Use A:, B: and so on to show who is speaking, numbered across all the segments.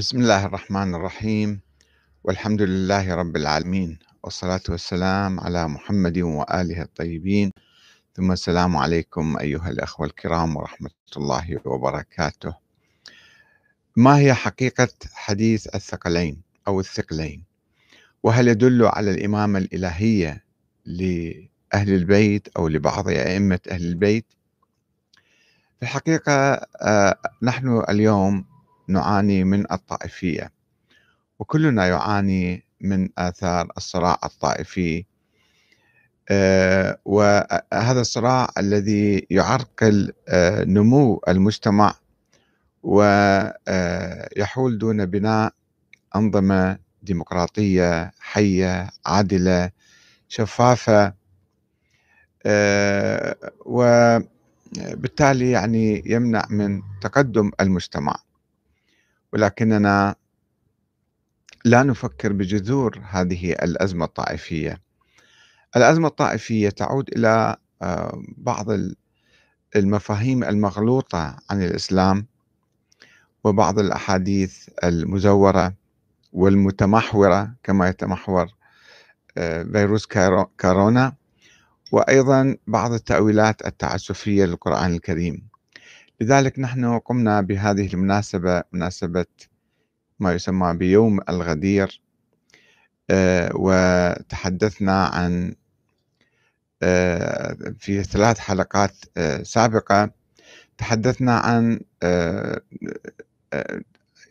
A: بسم الله الرحمن الرحيم. والحمد لله رب العالمين. والصلاة والسلام على محمد وآله الطيبين. ثم السلام عليكم أيها الأخوة الكرام ورحمة الله وبركاته. ما هي حقيقة حديث الثقلين أو الثقلين؟ وهل يدل على الإمامة الإلهية لأهل البيت أو لبعض أئمة أهل البيت؟ في الحقيقة آه، نحن اليوم نعاني من الطائفية وكلنا يعاني من آثار الصراع الطائفي. آه، وهذا الصراع الذي يعرقل آه، نمو المجتمع ويحول دون بناء أنظمة ديمقراطية حية عادلة شفافة. وبالتالي يعني يمنع من تقدم المجتمع. ولكننا لا نفكر بجذور هذه الأزمة الطائفية. الأزمة الطائفية تعود إلى آه، بعض المفاهيم المغلوطة عن الإسلام وبعض الأحاديث المزورة والمتمحورة كما يتمحور آه، فيروس كورونا وأيضا بعض التأويلات التعسفية للقرآن الكريم. لذلك نحن قمنا بهذه المناسبة مناسبة ما يسمى بيوم الغدير آه، وتحدثنا عن آه، في ثلاث حلقات آه، سابقة تحدثنا عن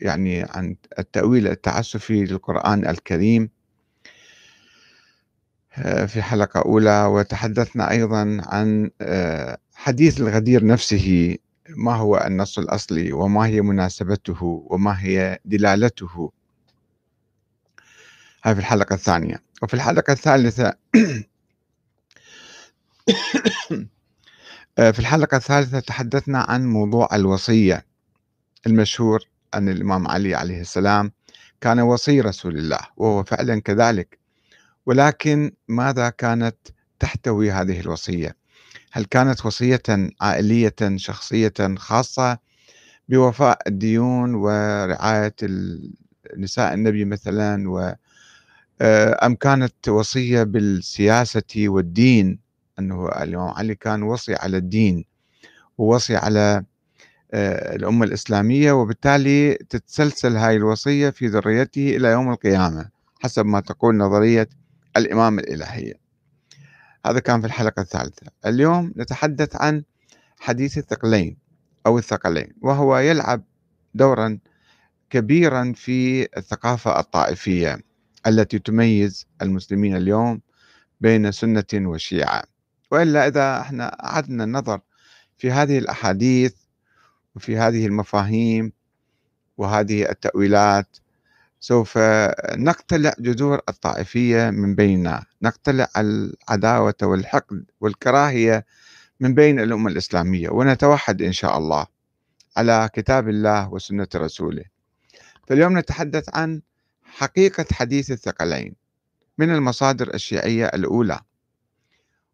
A: يعني عن التأويل التعسفي للقرآن الكريم في حلقة أولى وتحدثنا أيضا عن حديث الغدير نفسه ما هو النص الأصلي وما هي مناسبته وما هي دلالته؟ هذه في الحلقة الثانية. وفي الحلقة الثالثة في الحلقة الثالثة تحدثنا عن موضوع الوصية المشهور أن الإمام علي عليه السلام كان وصي رسول الله وهو فعلا كذلك. ولكن ماذا كانت تحتوي هذه الوصية؟ هل كانت وصية عائلية شخصية خاصة بوفاء الديون ورعاية نساء النبي مثلا و آه، أم كانت وصية بالسياسة والدين؟ أنه الإمام علي كان وصي على الدين ووصي على آه، الأمة الإسلامية وبالتالي تتسلسل هاي الوصية في ذريته إلى يوم القيامة حسب ما تقول نظرية الإمام الإلهية. هذا كان في الحلقة الثالثة. اليوم نتحدث عن حديث الثقلين أو الثقلين وهو يلعب دورا كبيرا في الثقافة الطائفية التي تميز المسلمين اليوم بين سنة وشيعة. وإلا إذا إحنا أعدنا النظر في هذه الأحاديث وفي هذه المفاهيم وهذه التأويلات سوف نقتلع جذور الطائفية من بيننا نقتلع العداوة والحقد والكراهية من بين الأمة الإسلامية ونتوحد إن شاء الله على كتاب الله وسنة رسوله. فاليوم نتحدث عن حقيقة حديث الثقلين من المصادر الشيعية الأولى.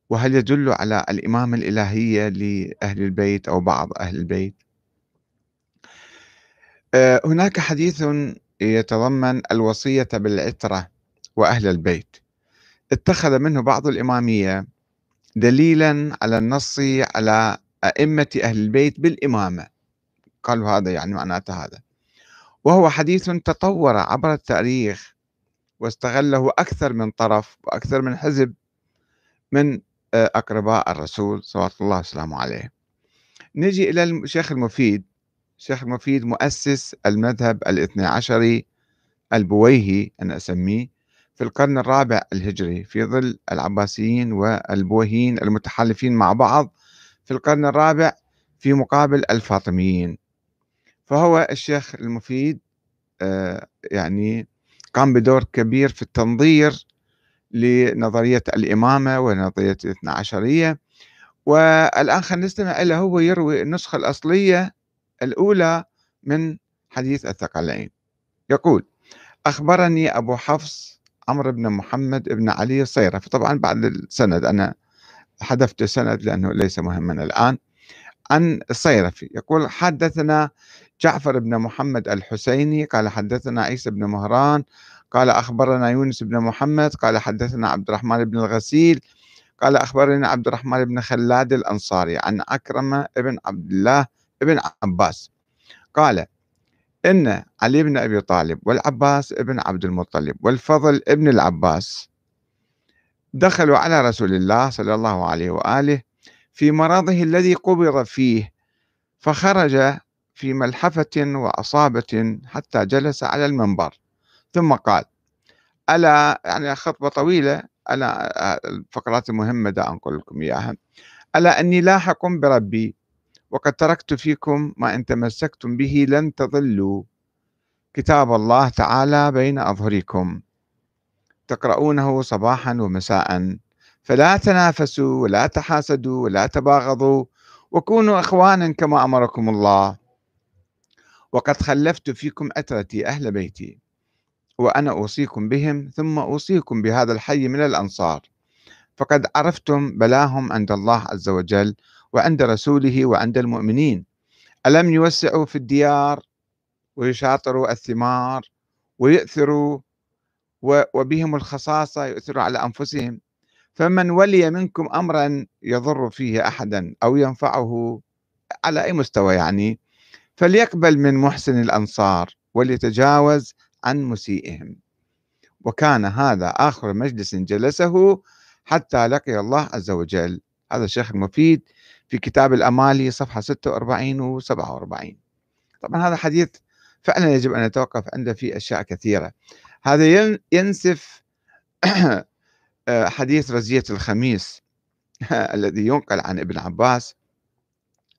A: وهل يدل على الإمامة الإلهية لأهل البيت أو بعض أهل البيت؟ آه، هناك حديث يتضمن الوصية بالعترة وأهل البيت. اتخذ منه بعض الإمامية دليلا على النص على أئمة أهل البيت بالإمامة. قالوا هذا يعني معناته هذا. وهو حديث تطور عبر التاريخ واستغله أكثر من طرف وأكثر من حزب من آه، أقرباء الرسول صلى الله عليه. نجي إلى الشيخ المفيد الشيخ المفيد مؤسس المذهب الاثني عشري البويهي أنا أسميه في القرن الرابع الهجري في ظل العباسيين والبويهيين المتحالفين مع بعض في القرن الرابع في مقابل الفاطميين. فهو الشيخ المفيد آه، يعني قام بدور كبير في التنظير لنظرية الإمامة ونظرية الاثنى عشرية. والآن خلينا نستمع إلى هو يروي النسخة الأصلية الأولى من حديث الثقلين. يقول أخبرني أبو حفص عمرو بن محمد بن علي الصيرفي طبعا بعد السند أنا حذفت السند لأنه ليس مهما الآن عن الصيرفي يقول حدثنا جعفر بن محمد الحسيني قال حدثنا عيسى بن مهران قال أخبرنا يونس بن محمد قال حدثنا عبد الرحمن بن الغسيل قال أخبرنا عبد الرحمن بن خلاد الأنصاري عن أكرم بن عبد الله بن عباس. قال إن علي بن أبي طالب والعباس بن عبد المطلب والفضل ابن العباس دخلوا على رسول الله صلى الله عليه وآله في مرضه الذي قبض فيه فخرج في ملحفة وأصابة حتى جلس على المنبر. ثم قال ألا يعني خطبة طويلة. أنا الفقرات المهمة دا أنقل لكم إياها. ألا أني لاحق بربي وقد تركت فيكم ما إن تمسكتم به لن تضلوا. كتاب الله تعالى بين أظهركم. تقرؤونه صباحا ومساء. فلا تنافسوا ولا تحاسدوا ولا تباغضوا وكونوا إخوانا كما أمركم الله. وقد خلفت فيكم أترتي أهل بيتي وأنا أوصيكم بهم ثم أوصيكم بهذا الحي من الأنصار. فقد عرفتم بلاهم عند الله عز وجل وعند رسوله وعند المؤمنين. ألم يوسعوا في الديار ويشاطروا الثمار ويؤثروا وبهم الخصاصة يؤثروا على أنفسهم. فمن ولي منكم أمرا يضر فيه أحدا أو ينفعه على أي مستوى يعني فليقبل من محسن الأنصار وليتجاوز عن مسيئهم. وكان هذا آخر مجلس جلسه حتى لقي الله عز وجل. هذا الشيخ المفيد في كتاب الأمالي صفحة 46 و 47 طبعا هذا حديث فعلا يجب أن نتوقف عنده في أشياء كثيرة. هذا ينسف آه، حديث رزية الخميس الذي ينقل عن ابن عباس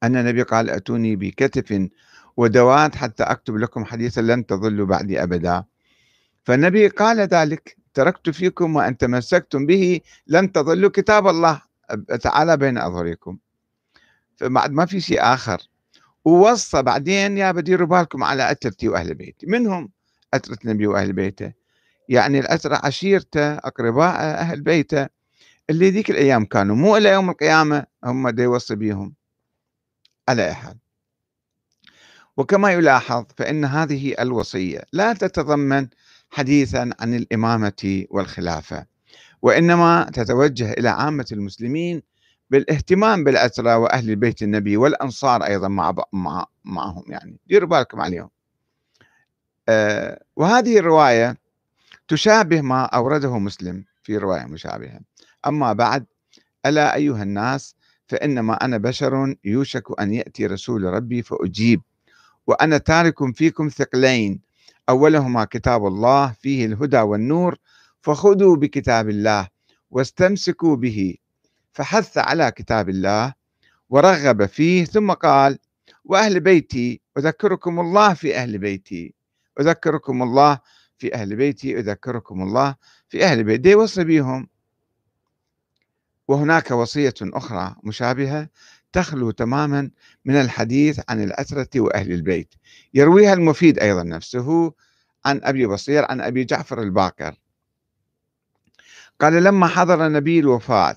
A: أن النبي قال أتوني بكتف ودوات حتى أكتب لكم حديثا لن تضلوا بعدي أبدا. فالنبي قال ذلك تركت فيكم وأن تمسكتم به لن تضلوا كتاب الله. تعالى بين أظهركم. فبعد ما في شيء آخر. ووصى بعدين يا بديروا بالكم على أترتي وأهل بيتي. منهم أترة النبي وأهل بيته. يعني الأسرة عشيرته أقرباء أهل بيته اللي ذيك الأيام كانوا مو إلى يوم القيامة هم دي يوصي بيهم. على أحد وكما يلاحظ فإن هذه الوصية لا تتضمن حديثا عن الإمامة والخلافة وإنما تتوجه إلى عامة المسلمين بالاهتمام بالأسرة وأهل بيت النبي والأنصار أيضا مع, مع معهم يعني. ديروا بالكم عليهم. آه وهذه الرواية تشابه ما أورده مسلم في رواية مشابهة. أما بعد ألا أيها الناس فإنما أنا بشر يوشك أن يأتي رسول ربي فأجيب وأنا تارك فيكم ثقلين. أولهما كتاب الله فيه الهدى والنور فخذوا بكتاب الله واستمسكوا به. فحث على كتاب الله ورغب فيه ثم قال وأهل بيتي أذكركم الله في أهل بيتي أذكركم الله في أهل بيتي أذكركم الله في أهل بيتي. يوصي بهم وهناك وصية أخرى مشابهة تخلو تماما من الحديث عن الأسرة وأهل البيت. يرويها المفيد أيضا نفسه عن أبي بصير عن أبي جعفر الباقر. قال لما حضر نبي الوفاة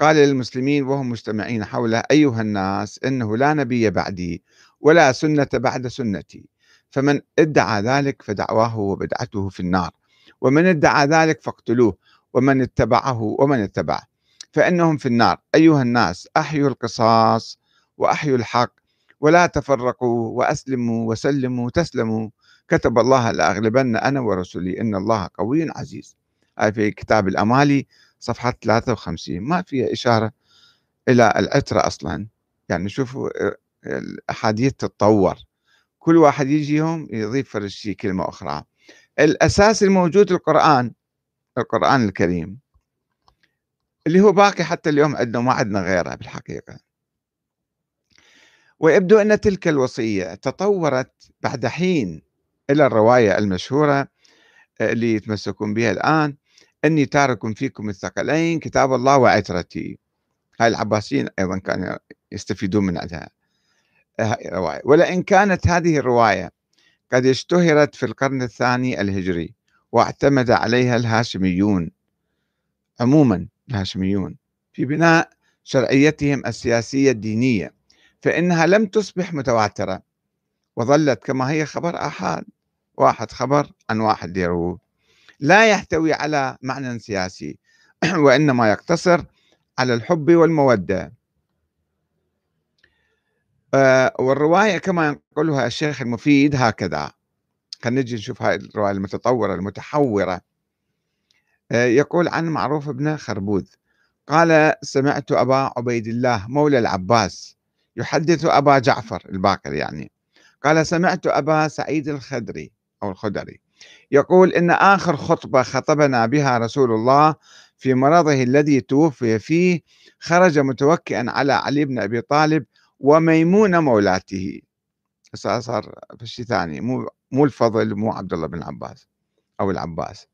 A: قال للمسلمين وهم مجتمعين حوله أيها الناس إنه لا نبي بعدي ولا سنة بعد سنتي فمن ادعى ذلك فدعواه وبدعته في النار ومن ادعى ذلك فاقتلوه ومن اتبعه ومن اتبعه فإنهم في النار. أيها الناس أحيوا القصاص وأحيوا الحق ولا تفرقوا وأسلموا وسلموا تسلموا كتب الله لأغلبن أنا ورسلي إن الله قوي عزيز. هاي في كتاب الأمالي صفحة 53 ما فيها إشارة إلى العترة أصلا. يعني شوفوا الأحاديث تتطور. كل واحد يجيهم يضيف فرشي كلمة أخرى. الأساس الموجود القرآن القرآن الكريم اللي هو باقي حتى اليوم عندنا ما عندنا غيره بالحقيقة. ويبدو أن تلك الوصية تطورت بعد حين إلى الرواية المشهورة اللي يتمسكون بها الآن. أني تارك فيكم الثقلين كتاب الله وعترتي. هاي العباسيين أيضا كانوا يستفيدون من عندها رواية ولئن كانت هذه الرواية قد اشتهرت في القرن الثاني الهجري واعتمد عليها الهاشميون عموما الهاشميون في بناء شرعيتهم السياسية الدينية فإنها لم تصبح متواترة وظلت كما هي خبر آحاد واحد خبر عن واحد يروه. لا يحتوي على معنى سياسي وإنما يقتصر على الحب والمودة. آه، والرواية كما ينقلها الشيخ المفيد هكذا. خلينا نجي نشوف هاي الرواية المتطورة المتحورة. آه، يقول عن معروف بن خربوذ قال سمعت أبا عبيد الله مولى العباس يحدث أبا جعفر الباقر يعني. قال سمعت أبا سعيد الخدري أو الخدري يقول إن آخر خطبة خطبنا بها رسول الله في مرضه الذي توفي فيه خرج متوكئا على علي بن أبي طالب وميمونة مولاته صار شيء ثاني مو مو الفضل مو عبد الله بن عباس أو العباس.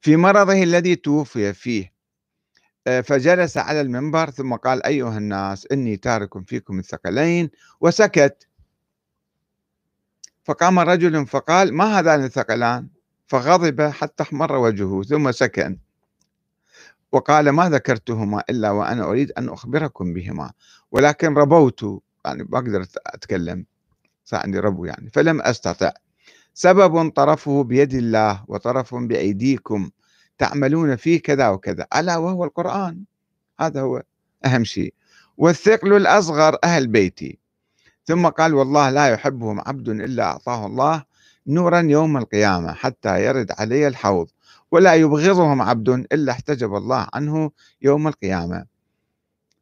A: في مرضه الذي توفي فيه آه، فجلس على المنبر ثم قال أيها الناس إني تارك فيكم الثقلين وسكت. فقام رجل فقال ما هذان الثقلان فغضب حتى احمر وجهه ثم سكن. وقال ما ذكرتهما إلا وأنا أريد أن أخبركم بهما ولكن ربوت. يعني ما أقدر أتكلم. صار عندي ربو يعني. فلم أستطع. سبب طرفه بيد الله وطرف بأيديكم تعملون فيه كذا وكذا. ألا وهو القرآن؟ هذا هو أهم شيء. والثقل الأصغر أهل بيتي. ثم قال والله لا يحبهم عبد إلا أعطاه الله نورا يوم القيامة حتى يرد علي الحوض ولا يبغضهم عبد إلا احتجب الله عنه يوم القيامة.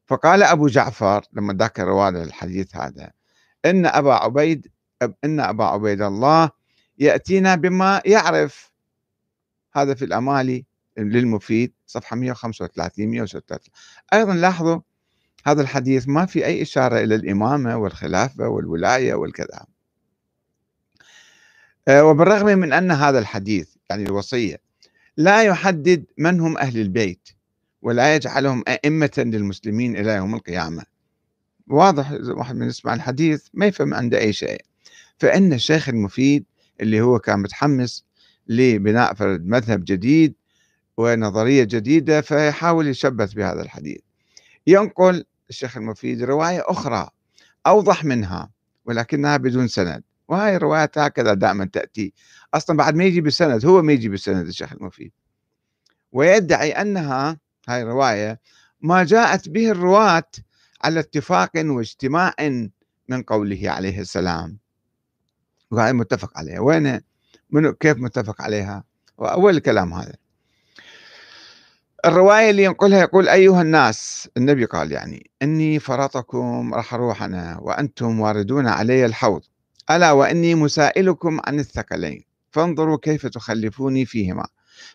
A: فقال أبو جعفر لما ذكر رواه الحديث هذا إن أبا عبيد إن أبا عبيد الله يأتينا بما يعرف. هذا في الأمالي للمفيد صفحة 135 136 أيضا لاحظوا هذا الحديث ما في أي إشارة إلى الإمامة والخلافة والولاية والكذا. آه، وبالرغم من أن هذا الحديث يعني الوصية لا يحدد من هم أهل البيت ولا يجعلهم أئمة للمسلمين إلى يوم القيامة. واضح واحد من يسمع الحديث ما يفهم عنده أي شيء. فإن الشيخ المفيد اللي هو كان متحمس لبناء فرد مذهب جديد ونظرية جديدة فيحاول يشبث بهذا الحديث. ينقل الشيخ المفيد رواية أخرى أوضح منها ولكنها بدون سند. وهاي الروايات هكذا دائما تأتي. أصلا بعد ما يجي بالسند هو ما يجي بالسند الشيخ المفيد. ويدعي أنها هاي الرواية ما جاءت به الرواة على اتفاق واجتماع من قوله عليه السلام. وهي متفق عليها وين كيف متفق عليها؟ وأول الكلام هذا. الرواية اللي ينقلها يقول أيها الناس النبي قال يعني إني فرطكم راح أروح أنا وأنتم واردون علي الحوض ألا وإني مسائلكم عن الثقلين فانظروا كيف تخلفوني فيهما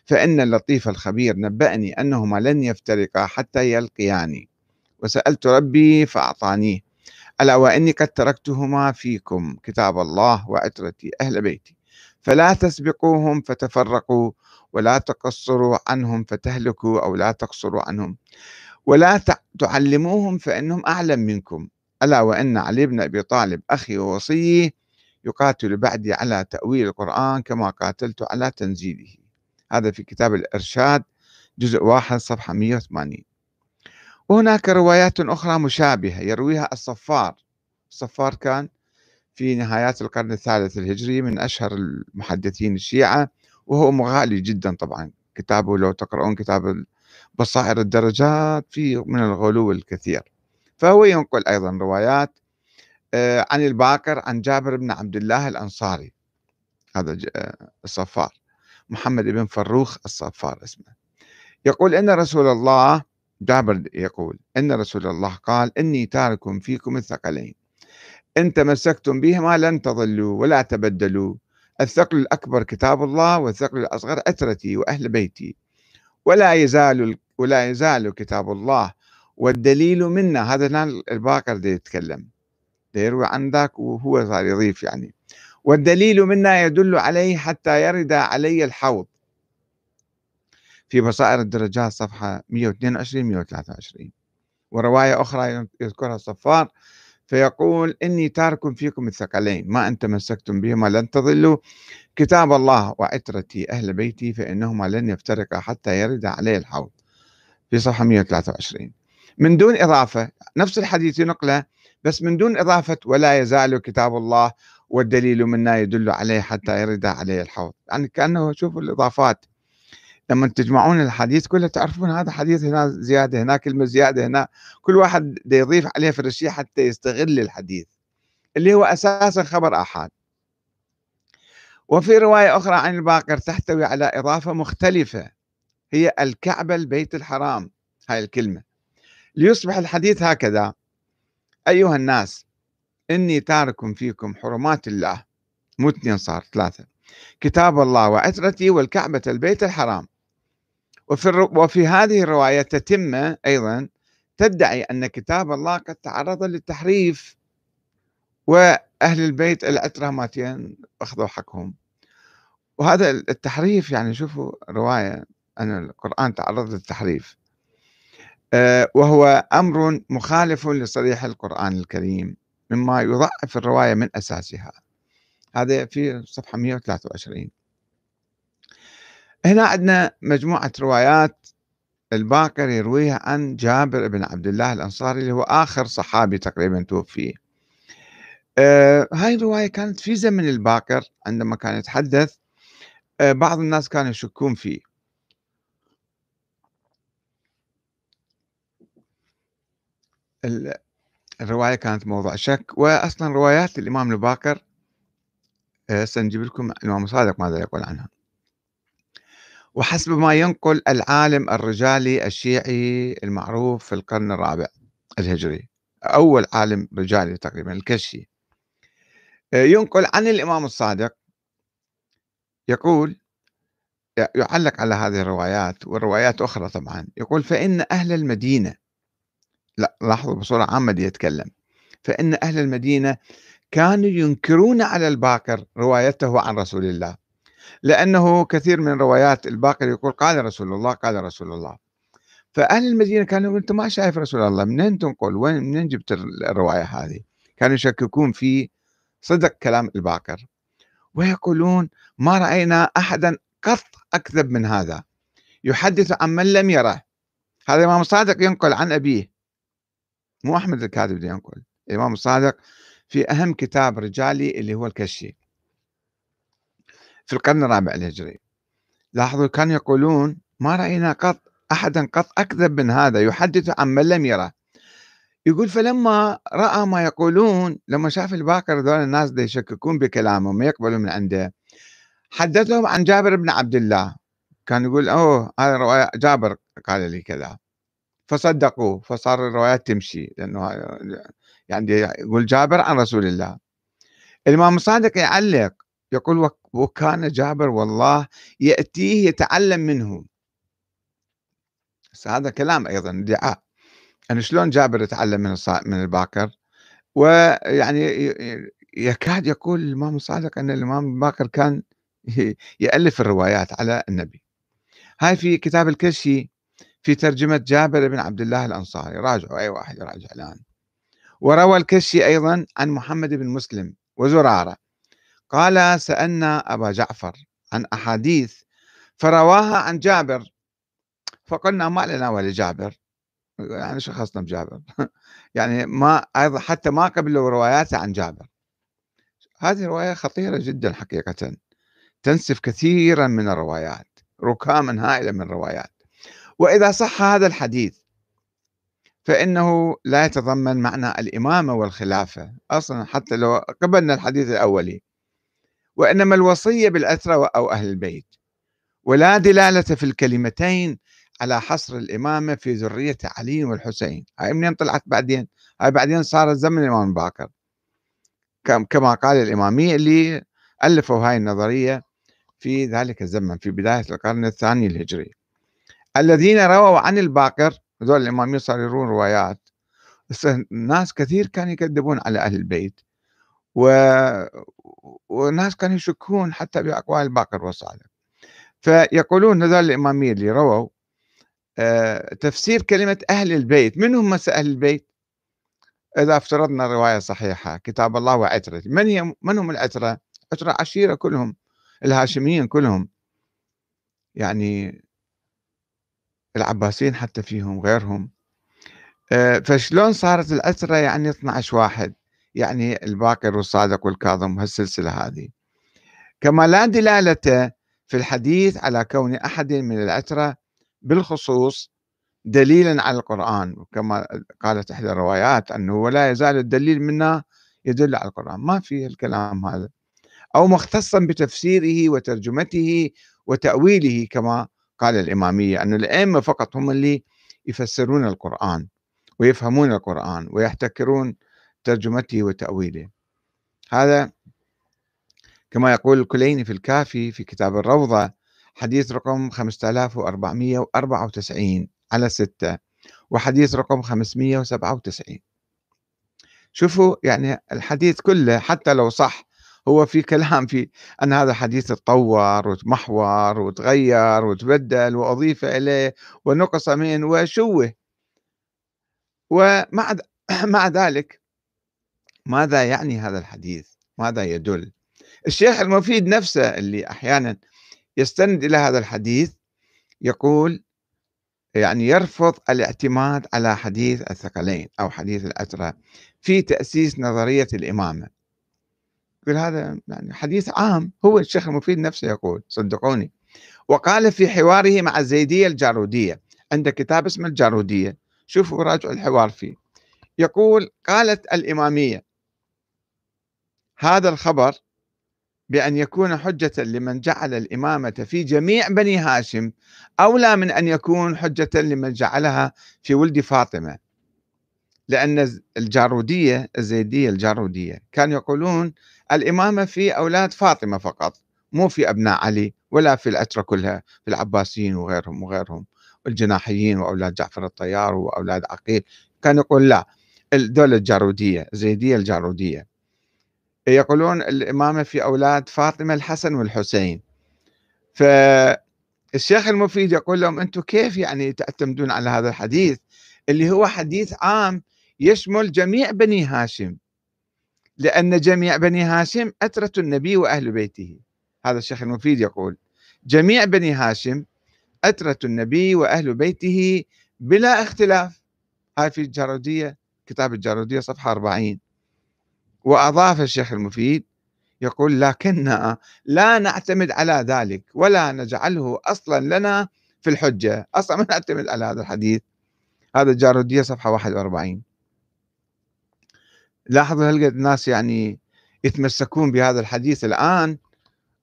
A: فإن اللطيف الخبير نبأني أنهما لن يفترقا حتى يلقياني وسألت ربي فأعطانيه ألا وإني قد تركتهما فيكم كتاب الله وعترتي أهل بيتي فلا تسبقوهم فتفرقوا ولا تقصروا عنهم فتهلكوا أو لا تقصروا عنهم. ولا تعلموهم فإنهم أعلم منكم. ألا وإن علي بن أبي طالب أخي ووصيي يقاتل بعدي على تأويل القرآن كما قاتلت على تنزيله. هذا في كتاب الإرشاد جزء واحد صفحة 180 وهناك روايات أخرى مشابهة يرويها الصفار. الصفار كان في نهايات القرن الثالث الهجري من أشهر المحدثين الشيعة وهو مغالي جدا طبعا كتابه لو تقرؤون كتاب بصائر الدرجات فيه من الغلو الكثير. فهو ينقل أيضا روايات آه، عن الباقر عن جابر بن عبد الله الأنصاري. هذا آه، الصفار. محمد بن فروخ الصفار اسمه. يقول إن رسول الله جابر يقول إن رسول الله قال إني تارك فيكم الثقلين. إن تمسكتم بهما لن تضلوا ولا تبدلوا. الثقل الأكبر كتاب الله والثقل الأصغر أترتي وأهل بيتي. ولا يزال ولا يزال كتاب الله والدليل منا هذا الباقر دي يتكلم. دي يروي عن ذاك وهو صار يضيف يعني. والدليل منا يدل عليه حتى يرد علي الحوض. في بصائر الدرجات صفحة 122 123 ورواية أخرى يذكرها الصفار فيقول إني تارك فيكم الثقلين ما أن تمسكتم بهما لن تضلوا. كتاب الله وعترتي أهل بيتي فإنهما لن يفترقا حتى يرد عليه الحوض. في صفحة 123 من دون إضافة نفس الحديث ينقله بس من دون إضافة ولا يزال كتاب الله والدليل منا يدل عليه حتى يرد عليه الحوض. يعني كأنه شوفوا الإضافات. لما تجمعون الحديث كله تعرفون هذا حديث هنا زيادة هنا كلمة زيادة هنا. كل واحد يضيف عليه الشيء حتى يستغل الحديث اللي هو أساسا خبر آحاد. وفي رواية أخرى عن الباقر تحتوي على إضافة مختلفة هي الكعبة البيت الحرام. هاي الكلمة. ليصبح الحديث هكذا أيها الناس إني تارك فيكم حرمات الله. مو اثنين صار ثلاثة. كتاب الله وعترتي والكعبة البيت الحرام. وفي, وفي هذه الرواية تتم أيضا تدعي أن كتاب الله قد تعرض للتحريف وأهل البيت العترة ماتين أخذوا حقهم. وهذا التحريف يعني شوفوا رواية أن القرآن تعرض للتحريف. آه، وهو أمر مخالف لصريح القرآن الكريم مما يضعف الرواية من أساسها. هذا في صفحة 123 هنا عندنا مجموعة روايات الباقر يرويها عن جابر بن عبد الله الأنصاري اللي هو آخر صحابي تقريبا توفي. آه هاي الرواية كانت في زمن الباقر عندما كان يتحدث آه بعض الناس كانوا يشكون فيه. الرواية كانت موضوع شك وأصلا روايات الإمام الباقر آه، سنجيب لكم الإمام صادق ماذا يقول عنها؟ وحسب ما ينقل العالم الرجالي الشيعي المعروف في القرن الرابع الهجري. أول عالم رجالي تقريبا الكشي. آه، ينقل عن الإمام الصادق. يقول يعلق على هذه الروايات والروايات أخرى طبعا. يقول فإن أهل المدينة لا لاحظوا بصورة عامة دي يتكلم. فإن أهل المدينة كانوا ينكرون على الباقر روايته عن رسول الله. لأنه كثير من روايات الباقر يقول قال رسول الله قال رسول الله. فأهل المدينة كانوا يقولون أنت ما شايف رسول الله منين تنقل؟ وين منين جبت الرواية هذه؟ كانوا يشككون في صدق كلام الباقر. ويقولون ما رأينا أحدا قط أكذب من هذا. يحدث عن من لم يره. هذا الإمام الصادق ينقل عن أبيه. مو أحمد الكاذب ينقل. الإمام الصادق في أهم كتاب رجالي اللي هو الكشي. في القرن الرابع الهجري لاحظوا كانوا يقولون ما رأينا قط أحدا قط أكذب من هذا يحدث عن من لم يره. يقول فلما رأى ما يقولون لما شاف الباكر ذول الناس دي يشككون بكلامه ما يقبلوا من عنده حدثهم عن جابر بن عبد الله. كان يقول أوه هذا رواية جابر قال لي كذا. فصدقوه فصار الروايات تمشي لأنه يعني يقول جابر عن رسول الله. الإمام الصادق يعلق يقول وكان جابر والله يأتيه يتعلم منه. هذا كلام أيضا ادعاء يعني شلون جابر يتعلم من من الباكر ويعني يكاد يقول الإمام الصادق أن الإمام الباكر كان يألف الروايات على النبي. هاي في كتاب الكشي في ترجمة جابر بن عبد الله الأنصاري. راجعوا أي واحد يراجع الآن. وروى الكشي أيضا عن محمد بن مسلم وزرارة. قال سألنا أبا جعفر عن أحاديث فرواها عن جابر. فقلنا ما لنا ولا جابر. يعني شو خصنا بجابر. يعني ما أيضا حتى ما قبلوا رواياته عن جابر. هذه رواية خطيرة جدا حقيقة. تنسف كثيرا من الروايات ركاما هائلة من الروايات. وإذا صح هذا الحديث فإنه لا يتضمن معنى الإمامة والخلافة. أصلا حتى لو قبلنا الحديث الأولي. وإنما الوصية بالأسرة أو أهل البيت. ولا دلالة في الكلمتين على حصر الإمامة في ذرية علي والحسين. هاي منين طلعت بعدين؟ هاي بعدين صارت زمن الإمام باكر. كما قال الإمامية اللي ألفوا هاي النظرية في ذلك الزمن في بداية القرن الثاني الهجري. الذين رووا عن الباقر هذول الإمامية صاروا يرون روايات. ناس كثير كانوا يكذبون على أهل البيت. و... وناس كانوا يشكون حتى بأقوال الباقر والصادق فيقولون هذول الإمامية اللي رووا آه تفسير كلمة أهل البيت من هم أهل البيت؟ إذا افترضنا الرواية صحيحة كتاب الله وعترة. من, هي من هم العترة؟ عترة عشيرة كلهم الهاشميين كلهم. يعني العباسيين حتى فيهم غيرهم. آه، فشلون صارت الأسرة يعني 12 واحد؟ يعني الباكر والصادق والكاظم هالسلسلة هذه. كما لا دلالة في الحديث على كون أحد من الأسرة بالخصوص دليلا على القرآن وكما قالت إحدى الروايات أنه ولا يزال الدليل منا يدل على القرآن. ما في الكلام هذا. أو مختصا بتفسيره وترجمته وتأويله كما قال الإمامية أن الأئمة فقط هم اللي يفسرون القرآن ويفهمون القرآن ويحتكرون ترجمته وتأويله. هذا كما يقول الكليني في الكافي في كتاب الروضة حديث رقم 5494 على 6 وحديث رقم 597 شوفوا يعني الحديث كله حتى لو صح هو في كلام في أن هذا الحديث تطور وتمحور وتغير وتبدل وأضيف إليه ونقص من وشوه. ومع مع ذلك ماذا يعني هذا الحديث؟ ماذا يدل؟ الشيخ المفيد نفسه اللي أحيانا يستند إلى هذا الحديث يقول يعني يرفض الاعتماد على حديث الثقلين أو حديث الأسرة في تأسيس نظرية الإمامة. يقول هذا يعني حديث عام هو الشيخ المفيد نفسه يقول صدقوني. وقال في حواره مع الزيدية الجارودية عنده كتاب اسمه الجارودية شوفوا راجعوا الحوار فيه. يقول قالت الإمامية هذا الخبر بأن يكون حجة لمن جعل الإمامة في جميع بني هاشم أولى من أن يكون حجة لمن جعلها في ولد فاطمة. لأن الجارودية الزيدية الجارودية كانوا يقولون الإمامة في أولاد فاطمة فقط مو في أبناء علي ولا في الأترة كلها في العباسيين وغيرهم وغيرهم الجناحيين وأولاد جعفر الطيار وأولاد عقيل. كان يقول لا الدولة الجارودية الزيدية الجارودية. يقولون الإمامة في أولاد فاطمة الحسن والحسين. فالشيخ المفيد يقول لهم أنتم كيف يعني تعتمدون على هذا الحديث؟ اللي هو حديث عام يشمل جميع بني هاشم. لأن جميع بني هاشم أترة النبي وأهل بيته. هذا الشيخ المفيد يقول جميع بني هاشم أترة النبي وأهل بيته بلا اختلاف. هاي في الجارودية كتاب الجارودية صفحة 40 وأضاف الشيخ المفيد يقول لكننا لا نعتمد على ذلك ولا نجعله أصلا لنا في الحجة. أصلا ما نعتمد على هذا الحديث. هذا الجارودية صفحة 41 لاحظوا هل الناس يعني يتمسكون بهذا الحديث الآن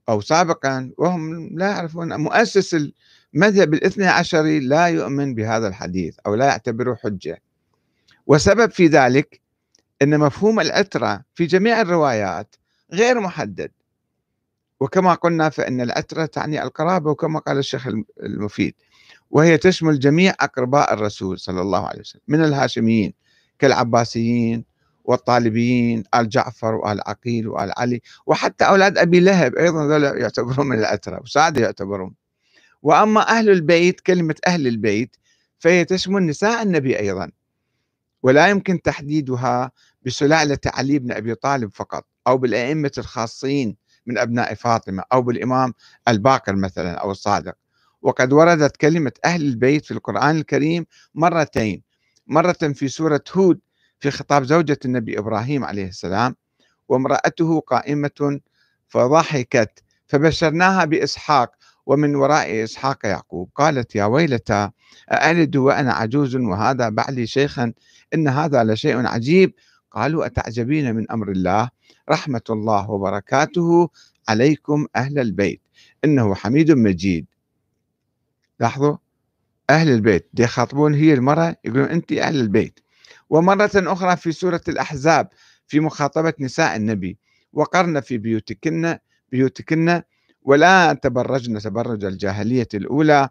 A: أو سابقا وهم لا يعرفون. مؤسس المذهب الاثني عشري لا يؤمن بهذا الحديث أو لا يعتبره حجة. وسبب في ذلك أن مفهوم الأترة في جميع الروايات غير محدد. وكما قلنا فإن الأترة تعني القرابة وكما قال الشيخ المفيد. وهي تشمل جميع أقرباء الرسول صلى الله عليه وسلم من الهاشميين كالعباسيين والطالبيين آل جعفر وآل عقيل وآل علي وحتى أولاد أبي لهب أيضا يعتبرون من الأترة وسعد يعتبرون. وأما أهل البيت كلمة أهل البيت فهي تشمل نساء النبي أيضا. ولا يمكن تحديدها بسلالة علي بن أبي طالب فقط أو بالأئمة الخاصين من أبناء فاطمة أو بالإمام الباقر مثلا أو الصادق. وقد وردت كلمة أهل البيت في القرآن الكريم مرتين. مرة في سورة هود في خطاب زوجة النبي إبراهيم عليه السلام وامرأته قائمة فضحكت فبشرناها بإسحاق ومن وراء إسحاق يعقوب قالت يا ويلتى أألد وأنا عجوز وهذا بعلي شيخا؟ إن هذا لشيء عجيب. قالوا أتعجبين من أمر الله؟ رحمة الله وبركاته عليكم أهل البيت. إنه حميد مجيد. لاحظوا؟ أهل البيت. يخاطبون هي المرأة يقولون أنت أهل البيت. ومرة أخرى في سورة الأحزاب في مخاطبة نساء النبي وقرن في بيوتكن بيوتكن ولا تبرجن تبرج الجاهلية الأولى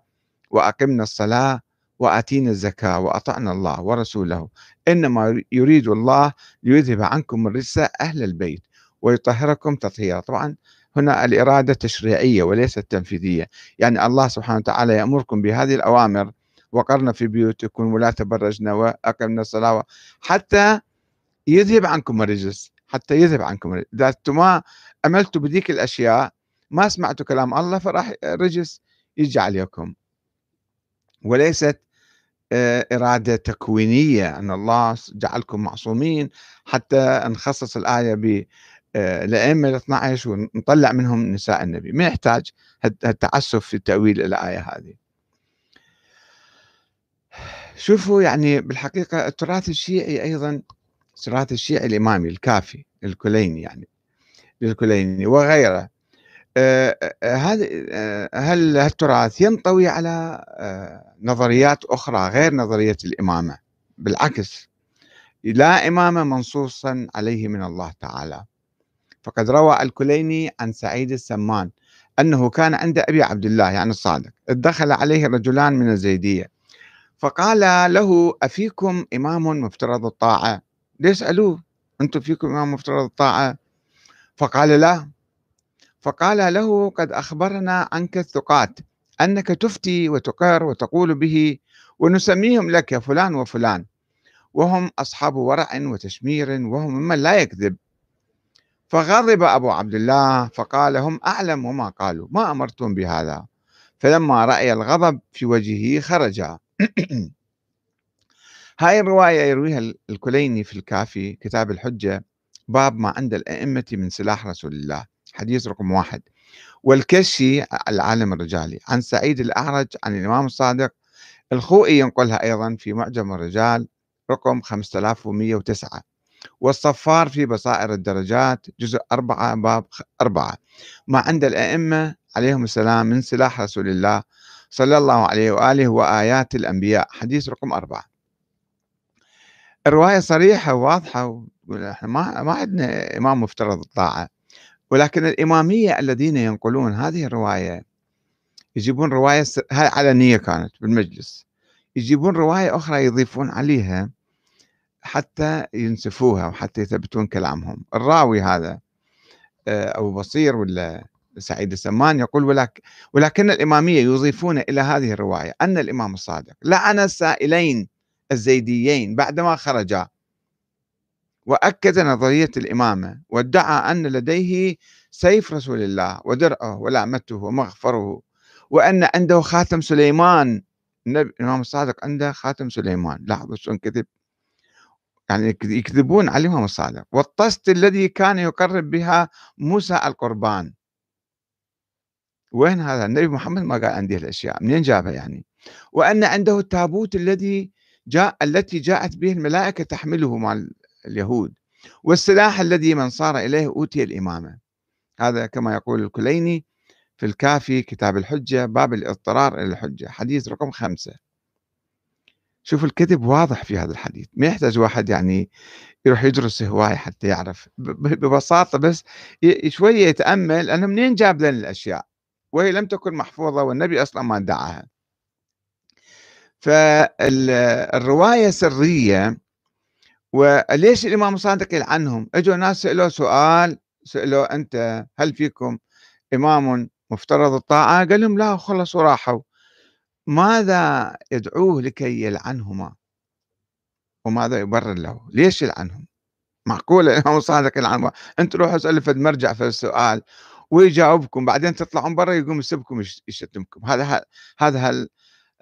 A: وأقمنا الصلاة وآتينا الزكاة وأطعنا الله ورسوله. إنما يريد الله ليذهب عنكم الرجس أهل البيت ويطهركم تطهيرا. طبعا هنا الإرادة تشريعية وليست تنفيذية. يعني الله سبحانه وتعالى يأمركم بهذه الأوامر وقرن في بيوتكم ولا تبرجنا وأقمنا الصلاة حتى يذهب عنكم الرجس حتى يذهب عنكم الرجس. إذا أنتم ما أملتوا بذيك الأشياء ما سمعتوا كلام الله فراح الرجس يجي عليكم. وليست آه، إرادة تكوينية أن الله جعلكم معصومين. حتى نخصص الآية ب آه، الأئمة ال 12 ونطلع منهم نساء النبي. ما يحتاج التعسف في تأويل الآية هذه. شوفوا يعني بالحقيقة التراث الشيعي أيضا التراث الشيعي الإمامي الكافي الكليني يعني للكليني وغيره. آه، آه، هذا آه، هل التراث ينطوي على نظريات أخرى غير نظرية الإمامة؟ بالعكس لا إمامة منصوصا عليه من الله تعالى. فقد روى الكليني عن سعيد السمان أنه كان عند أبي عبد الله يعني الصادق دخل عليه رجلان من الزيدية. فقال له أفيكم إمام مفترض الطاعة؟ ليسألوه أنتم فيكم إمام مفترض الطاعة؟ فقال لا فقال له قد أخبرنا عنك الثقات أنك تفتي وتقر وتقول به ونسميهم لك فلان وفلان وهم أصحاب ورع وتشمير وهم ممن لا يكذب. فغضب أبو عبد الله فقال هم أعلم وما قالوا ما أمرتم بهذا؟ فلما رأي الغضب في وجهه خرج هاي الرواية يرويها الكليني في الكافي كتاب الحجة باب ما عند الأئمة من سلاح رسول الله. حديث رقم واحد. والكشي العالم الرجالي. عن سعيد الأعرج عن الإمام الصادق. الخوئي ينقلها أيضا في معجم الرجال رقم 5109 والصفار في بصائر الدرجات جزء أربعة باب أربعة. ما عند الأئمة عليهم السلام من سلاح رسول الله صلى الله عليه وآله وآيات الأنبياء. حديث رقم أربعة. الرواية صريحة وواضحة إحنا ما ما عندنا إمام مفترض الطاعة. ولكن الإمامية الذين ينقلون هذه الرواية يجيبون رواية هاي علنية كانت بالمجلس يجيبون رواية أخرى يضيفون عليها حتى ينسفوها وحتى يثبتون كلامهم. الراوي هذا آه، أبو بصير ولا سعيد السمان يقول ولكن, ولكن الإمامية يضيفون إلى هذه الرواية. أن الإمام الصادق لعن السائلين الزيديين بعدما خرجا وأكد نظرية الإمامة وادعى أن لديه سيف رسول الله ودرعه ولعمته ومغفره وأن عنده خاتم سليمان. الإمام الصادق عنده خاتم سليمان. لاحظوا شلون كذب؟ يعني يكذبون على الإمام الصادق. والطست الذي كان يقرب بها موسى القربان. وين هذا؟ النبي محمد ما قال عندي الأشياء منين جابها يعني؟ وأن عنده التابوت الذي جاء التي جاءت به الملائكة تحمله مع اليهود. والسلاح الذي من صار إليه أوتي الإمامة. هذا كما يقول الكليني في الكافي كتاب الحجة باب الاضطرار إلى الحجة حديث رقم خمسة. شوف الكذب واضح في هذا الحديث ما يحتاج واحد يعني يروح يدرس هواية حتى يعرف ببساطة بس شوية يتأمل أنه منين جاب لنا الأشياء؟ وهي لم تكن محفوظة والنبي أصلا ما ادعاها. فالرواية سرية وليش الإمام الصادق يلعنهم إجوا ناس سألوا سؤال سألوا أنت هل فيكم إمام مفترض الطاعة؟ قال لهم لا خلصوا راحوا. ماذا يدعوه لكي يلعنهما وماذا يبرر له؟ ليش يلعنهم معقولة الإمام الصادق يلعنهما أنت روحوا اسألوا فد مرجع في السؤال ويجاوبكم بعدين تطلعون برا يقوم يسبكم يشتمكم. هذا هذا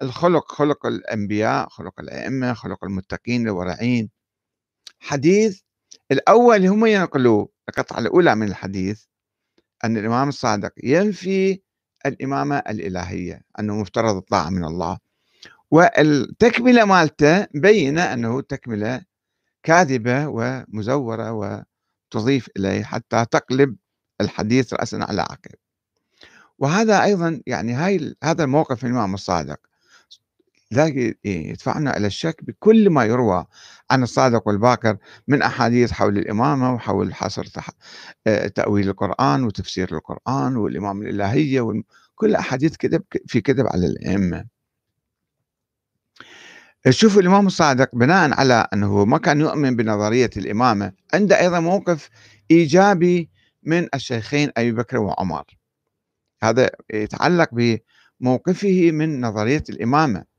A: الخلق خلق الأنبياء خلق الأئمة خلق المتقين الورعين. حديث الأول هم ينقلوا القطعة الأولى من الحديث أن الإمام الصادق ينفي الإمامة الإلهية أنه مفترض الطاعة من الله. والتكملة مالته بين أنه تكملة كاذبة ومزورة وتضيف إليه حتى تقلب الحديث رأسا على عقب. وهذا أيضا يعني هاي هذا الموقف من الإمام الصادق ذلك يدفعنا إلى الشك بكل ما يروى عن الصادق والباكر من أحاديث حول الإمامة وحول حصر آه، تأويل القرآن وتفسير القرآن والإمام الإلهية كل أحاديث كذب في كذب على الأئمة. شوفوا الإمام الصادق بناء على أنه ما كان يؤمن بنظرية الإمامة عنده أيضا موقف إيجابي من الشيخين أبي بكر وعمر. هذا يتعلق بموقفه من نظرية الإمامة.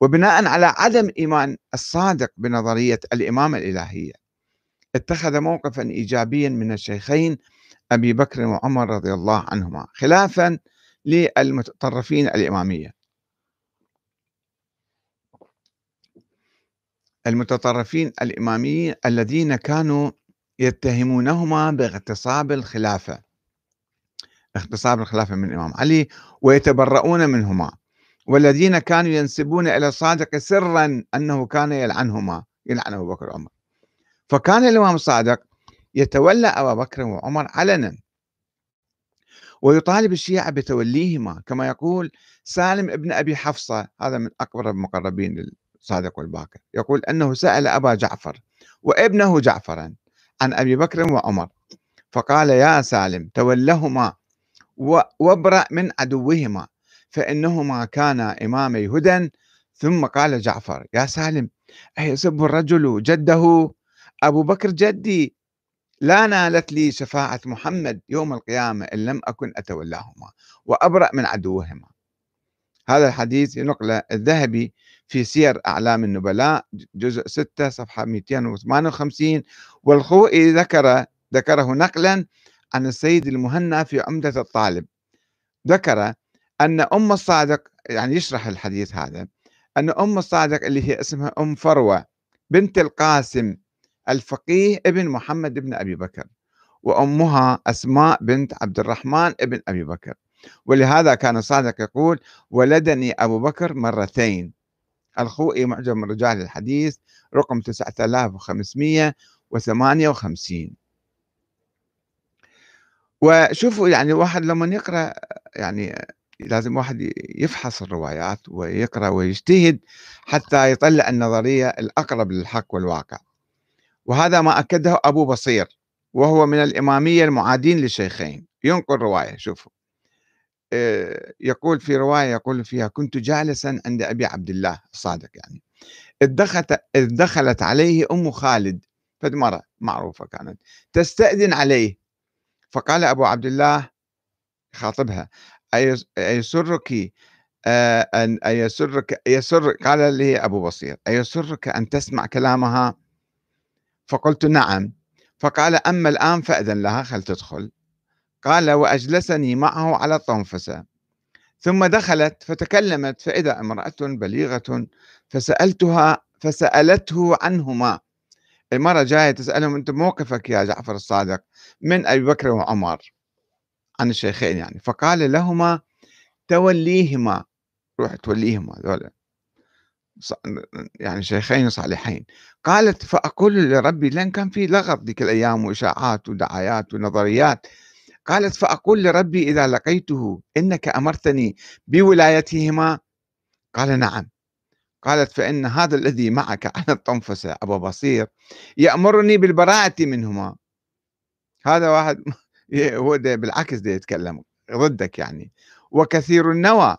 A: وبناء على عدم إيمان الصادق بنظرية الإمامة الإلهية اتخذ موقفا إيجابيا من الشيخين أبي بكر وعمر رضي الله عنهما خلافا للمتطرفين الإمامية. المتطرفين الإماميين الذين كانوا يتهمونهما باغتصاب الخلافة اغتصاب الخلافة من الإمام علي ويتبرؤون منهما. والذين كانوا ينسبون إلى الصادق سرا أنه كان يلعنهما يلعن أبو بكر وعمر. فكان الإمام الصادق يتولى أبا بكر وعمر علنا. ويطالب الشيعة بتوليهما كما يقول سالم ابن أبي حفصة هذا من أقرب المقربين للصادق والباكر يقول أنه سأل أبا جعفر وابنه جعفرا عن أبي بكر وعمر. فقال يا سالم تولهما وابرأ من عدوهما. فإنهما كانا إمامي هدى. ثم قال جعفر يا سالم أيسب الرجل جده؟ أبو بكر جدي لا نالت لي شفاعة محمد يوم القيامة إن لم أكن أتولاهما وأبرأ من عدوهما. هذا الحديث ينقل الذهبي في سير أعلام النبلاء جزء 6 صفحة 258 والخوئي ذكر ذكره نقلا عن السيد المهنا في عمدة الطالب. ذكر أن أم الصادق يعني يشرح الحديث هذا أن أم الصادق اللي هي اسمها أم فروة بنت القاسم الفقيه ابن محمد بن أبي بكر وأمها أسماء بنت عبد الرحمن ابن أبي بكر. ولهذا كان صادق يقول ولدني أبو بكر مرتين الخوئي معجم رجال الحديث رقم 9558 وشوفوا يعني واحد لما يقرأ يعني لازم واحد يفحص الروايات ويقرأ ويجتهد حتى يطلع النظرية الأقرب للحق والواقع. وهذا ما أكده أبو بصير وهو من الإمامية المعادين للشيخين ينقل رواية شوفوا. آه، يقول في رواية يقول فيها كنت جالسا عند أبي عبد الله الصادق يعني. إذ دخلت عليه أم خالد فد مرة معروفة كانت. تستأذن عليه. فقال أبو عبد الله خاطبها أيسرك أن أيسرك يسر قال لي أبو بصير. أيسرك أن تسمع كلامها؟ فقلت نعم. فقال أما الآن فأذن لها خل تدخل. قال وأجلسني معه على الطنفسة. ثم دخلت فتكلمت فإذا امرأة بليغة فسألتها فسألته عنهما. المرة جاية تسألهم أنت موقفك يا جعفر الصادق من أبي بكر وعمر؟ عن الشيخين يعني. فقال لهما توليهما روح توليهما ذولا. يعني شيخين صالحين. قالت فأقول لربي لأن كان في لغط ذيك الأيام وإشاعات ودعايات ونظريات. قالت فأقول لربي إذا لقيته إنك أمرتني بولايتهما؟ قال نعم. قالت فإن هذا الذي معك على الطنفسة أبو بصير يأمرني بالبراءة منهما. هذا واحد هو ده بالعكس ده يتكلم ضدك يعني. وكثير النوى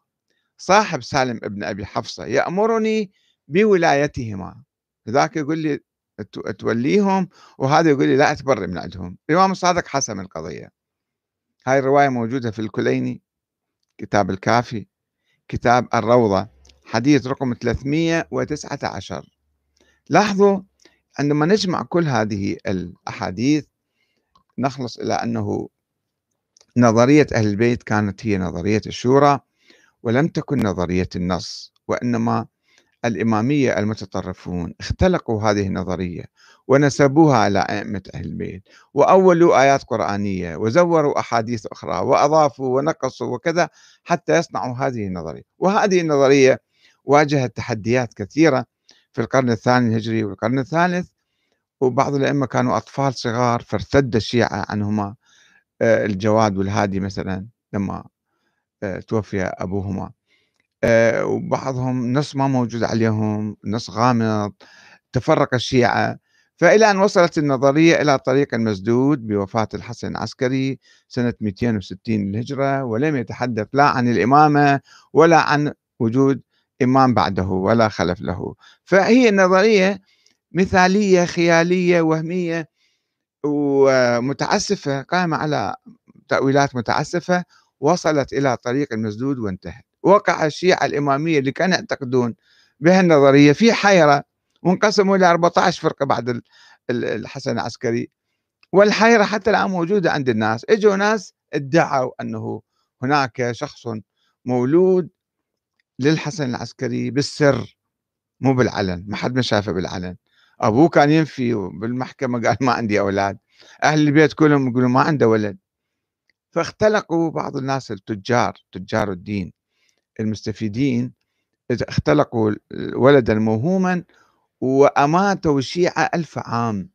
A: صاحب سالم ابن أبي حفصة يأمرني بولايتهما. ذاك يقول لي توليهم وهذا يقول لي لا أتبرئ من عندهم. الإمام الصادق حسم القضية. هاي الرواية موجودة في الكليني كتاب الكافي كتاب الروضة حديث رقم 319 لاحظوا عندما نجمع كل هذه الأحاديث نخلص إلى أنه نظرية أهل البيت كانت هي نظرية الشورى ولم تكن نظرية النص وإنما الإمامية المتطرفون اختلقوا هذه النظرية ونسبوها على أئمة أهل البيت وأولوا آيات قرآنية وزوروا أحاديث أخرى وأضافوا ونقصوا وكذا حتى يصنعوا هذه النظرية. وهذه النظرية واجهت تحديات كثيرة في القرن الثاني الهجري والقرن الثالث وبعض الأئمة كانوا أطفال صغار فارتد الشيعة عنهما آه، الجواد والهادي مثلا لما آه، توفي أبوهما. آه، وبعضهم نص ما موجود عليهم نص غامض تفرق الشيعة. فإلى أن وصلت النظرية إلى طريق مسدود بوفاة الحسن العسكري سنة 260 للهجرة ولم يتحدث لا عن الإمامة ولا عن وجود إمام بعده ولا خلف له. فهي النظرية مثالية خيالية وهمية ومتعسفة قائمة على تأويلات متعسفة وصلت إلى طريق المسدود وانتهت. وقع الشيعة الإمامية اللي كانوا يعتقدون بهالنظرية في حيرة وانقسموا إلى 14 فرقة بعد الحسن العسكري. والحيرة حتى الآن موجودة عند الناس. إجوا ناس ادعوا أنه هناك شخص مولود للحسن العسكري بالسر مو بالعلن ما حد ما شافه بالعلن. أبوه كان ينفي بالمحكمة قال ما عندي أولاد. أهل البيت كلهم يقولون ما عنده ولد. فاختلقوا بعض الناس التجار تجار الدين المستفيدين اختلقوا ولدا موهوما وأماتوا الشيعة ألف عام.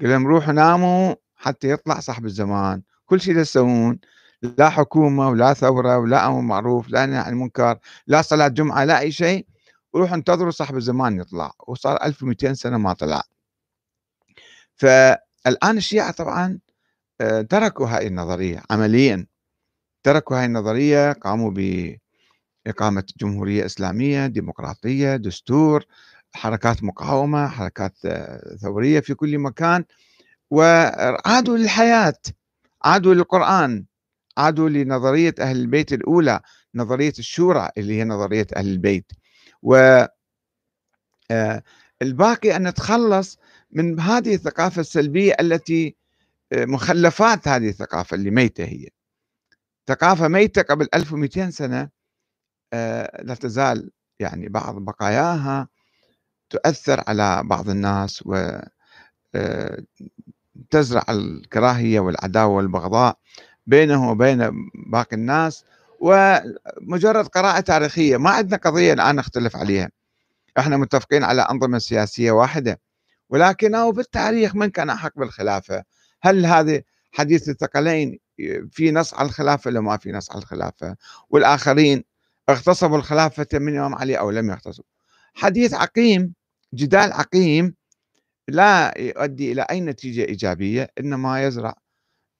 A: قال لهم روحوا ناموا حتى يطلع صاحب الزمان. كل شيء تسوون لا حكومة ولا ثورة ولا أمر معروف لا نهي عن المنكر لا صلاة جمعة لا أي شيء. وروحوا انتظروا صاحب الزمان يطلع وصار 1200 سنة ما طلع. فالآن الشيعة طبعا آه، تركوا هاي النظرية عمليا. تركوا هاي النظرية قاموا بإقامة جمهورية إسلامية ديمقراطية دستور حركات مقاومة حركات آه، ثورية في كل مكان وعادوا للحياة عادوا للقرآن عادوا لنظرية أهل البيت الأولى نظرية الشورى اللي هي نظرية أهل البيت. و آه، الباقي أن نتخلص من هذه الثقافة السلبية التي آه، مخلفات هذه الثقافة اللي ميتة هي. ثقافة ميتة قبل 1200 سنة آه، لا تزال يعني بعض بقاياها تؤثر على بعض الناس و تزرع الكراهية والعداوة والبغضاء بينه وبين باقي الناس. ومجرد قراءة تاريخية. ما عندنا قضية الآن نختلف عليها. إحنا متفقين على أنظمة سياسية واحدة ولكنه بالتاريخ من كان أحق بالخلافة؟ هل هذه حديث الثقلين في نص على الخلافة ولا ما في نص على الخلافة؟ والآخرين اغتصبوا الخلافة من الإمام علي أو لم يغتصبوا. حديث عقيم جدال عقيم لا يؤدي إلى أي نتيجة إيجابية إنما يزرع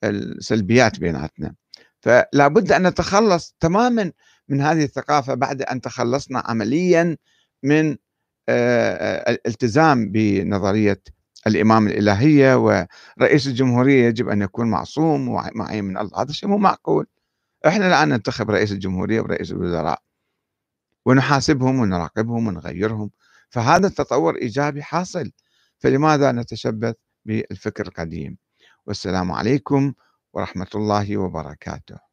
A: السلبيات بيناتنا. فلا بد أن نتخلص تماما من هذه الثقافة بعد أن تخلصنا عمليا من الالتزام بنظرية الإمام الإلهية ورئيس الجمهورية يجب أن يكون معصوم ومعين من الله. هذا شيء مو معقول. إحنا الآن ننتخب رئيس الجمهورية ورئيس الوزراء ونحاسبهم ونراقبهم ونغيرهم. فهذا التطور إيجابي حاصل. فلماذا نتشبث بالفكر القديم؟ والسلام عليكم ورحمة الله وبركاته.